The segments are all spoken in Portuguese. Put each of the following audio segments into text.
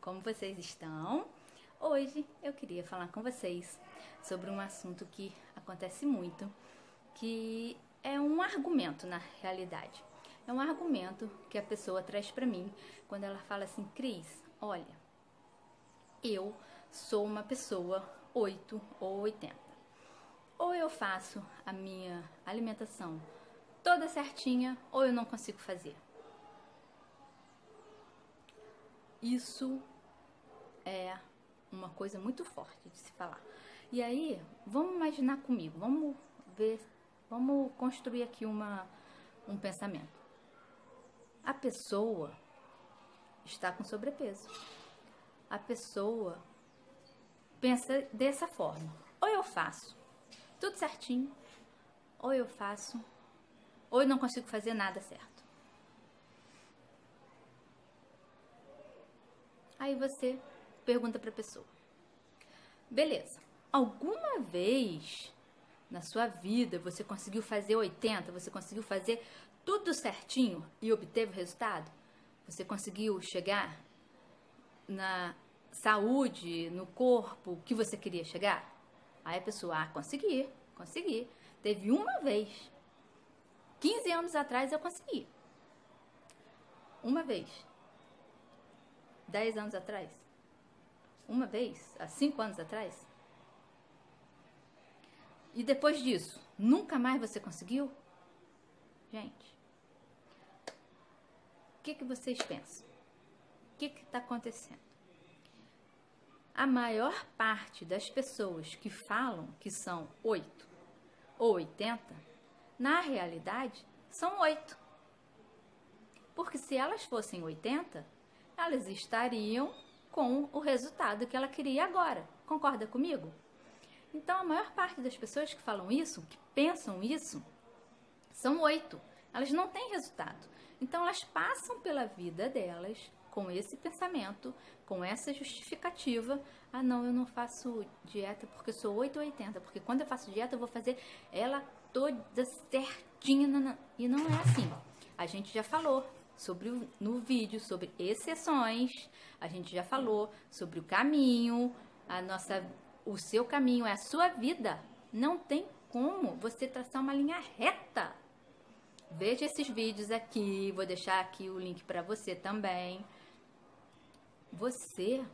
como vocês estão? Hoje eu queria falar com vocês sobre um assunto que acontece muito, que é um argumento na realidade. É um argumento que a pessoa traz para mim quando ela fala assim: Cris, olha, eu sou uma pessoa 8 ou 80. Ou eu faço a minha alimentação toda certinha, ou eu não consigo fazer. Isso é uma coisa muito forte de se falar. E aí, vamos imaginar comigo, vamos ver, vamos construir aqui uma, um pensamento. A pessoa está com sobrepeso. A pessoa pensa dessa forma: ou eu faço tudo certinho, ou eu faço, ou eu não consigo fazer nada certo. Aí você pergunta para a pessoa: beleza, alguma vez na sua vida você conseguiu fazer 80, você conseguiu fazer tudo certinho e obteve o resultado? Você conseguiu chegar na saúde, no corpo que você queria chegar? Aí a pessoa, ah, consegui, consegui. Teve uma vez. 15 anos atrás eu consegui. Uma vez. 10 anos atrás? Uma vez? Há 5 anos atrás? E depois disso, nunca mais você conseguiu? Gente, o que, que vocês pensam? O que está acontecendo? A maior parte das pessoas que falam que são 8 ou 80, na realidade, são 8. Porque se elas fossem 80, elas estariam com o resultado que ela queria agora. Concorda comigo? Então, a maior parte das pessoas que falam isso, que pensam isso, são oito. Elas não têm resultado. Então, elas passam pela vida delas com esse pensamento, com essa justificativa. Ah, não, eu não faço dieta porque sou 8 ou 80, porque quando eu faço dieta eu vou fazer ela toda certinha. E não é assim. A gente já falou sobre o, no vídeo sobre exceções, a gente já falou sobre o caminho, a nossa o seu caminho é a sua vida. Não tem como você traçar uma linha reta. Veja esses vídeos aqui, vou deixar aqui o link para você também. Você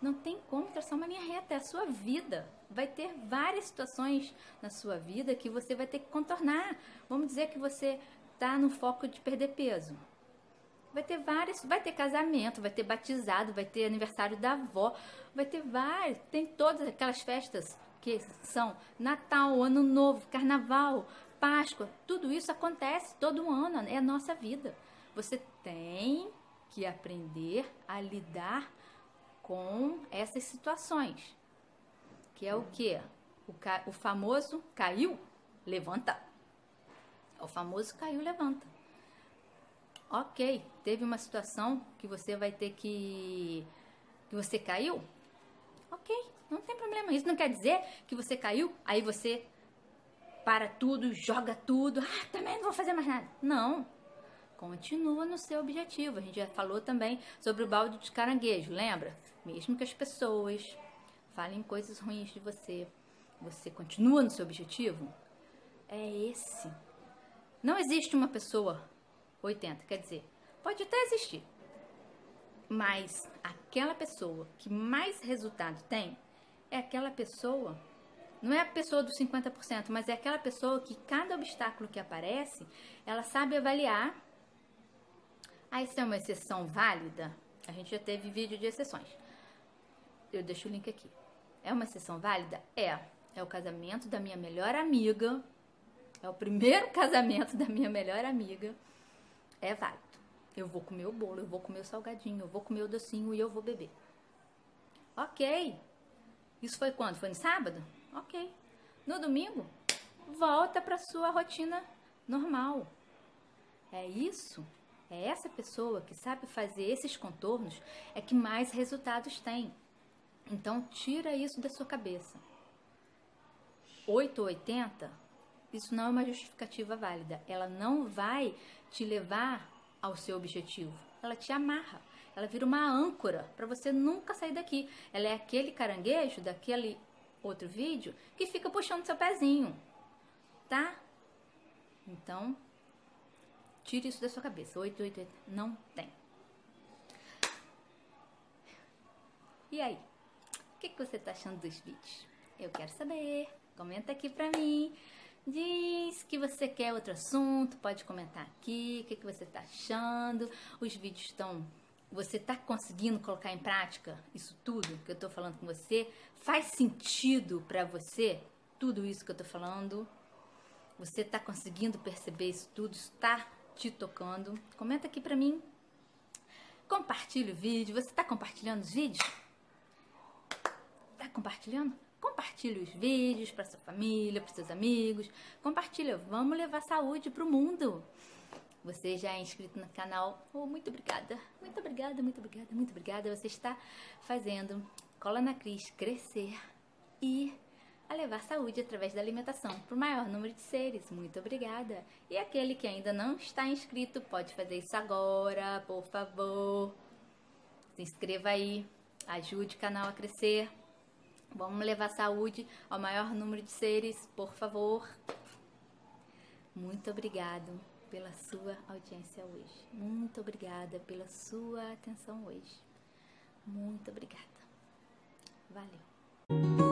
não tem como traçar uma linha reta, é a sua vida. Vai ter várias situações na sua vida que você vai ter que contornar. Vamos dizer que você está no foco de perder peso. Vai ter várias, vai ter casamento, vai ter batizado, vai ter aniversário da avó, vai ter várias, tem todas aquelas festas que são Natal, Ano Novo, Carnaval, Páscoa, tudo isso acontece todo ano, é a nossa vida. Você tem que aprender a lidar com essas situações. Que é o que? O, o famoso caiu, levanta. O famoso caiu, levanta. Ok, teve uma situação que você vai ter que. que você caiu? Ok, não tem problema. Isso não quer dizer que você caiu, aí você para tudo, joga tudo. Ah, também não vou fazer mais nada. Não. Continua no seu objetivo. A gente já falou também sobre o balde de caranguejo, lembra? Mesmo que as pessoas falem coisas ruins de você, você continua no seu objetivo? É esse. Não existe uma pessoa 80, quer dizer, pode até existir. Mas aquela pessoa que mais resultado tem é aquela pessoa, não é a pessoa dos 50%, mas é aquela pessoa que cada obstáculo que aparece, ela sabe avaliar. Ah, isso é uma exceção válida? A gente já teve vídeo de exceções. Eu deixo o link aqui. É uma exceção válida? É. É o casamento da minha melhor amiga. É o primeiro casamento da minha melhor amiga é válido. Eu vou comer o bolo, eu vou comer o salgadinho, eu vou comer o docinho e eu vou beber. Ok. Isso foi quando? Foi no sábado? Ok. No domingo, volta para sua rotina normal. É isso. É essa pessoa que sabe fazer esses contornos é que mais resultados tem. Então tira isso da sua cabeça. 8 ou 80 isso não é uma justificativa válida. Ela não vai te levar ao seu objetivo. Ela te amarra. ela vira uma âncora para você nunca sair daqui. Ela é aquele caranguejo daquele outro vídeo que fica puxando seu pezinho, tá? Então, tire isso da sua cabeça. 888 não tem. E aí? O que, que você tá achando dos vídeos? Eu quero saber. Comenta aqui pra mim. Diz que você quer outro assunto, pode comentar aqui, o que, que você tá achando. Os vídeos estão. Você tá conseguindo colocar em prática isso tudo que eu tô falando com você? Faz sentido para você tudo isso que eu tô falando? Você tá conseguindo perceber isso tudo? Está te tocando? Comenta aqui pra mim. Compartilhe o vídeo. Você tá compartilhando os vídeos? Tá compartilhando? Compartilhe os vídeos para sua família, para seus amigos. Compartilha, vamos levar saúde para o mundo. Você já é inscrito no canal? Oh, muito obrigada, muito obrigada, muito obrigada, muito obrigada. Você está fazendo Cola na Cris crescer e a levar saúde através da alimentação para o maior número de seres. Muito obrigada. E aquele que ainda não está inscrito, pode fazer isso agora, por favor. Se inscreva aí, ajude o canal a crescer. Vamos levar saúde ao maior número de seres, por favor. Muito obrigado pela sua audiência hoje. Muito obrigada pela sua atenção hoje. Muito obrigada. Valeu.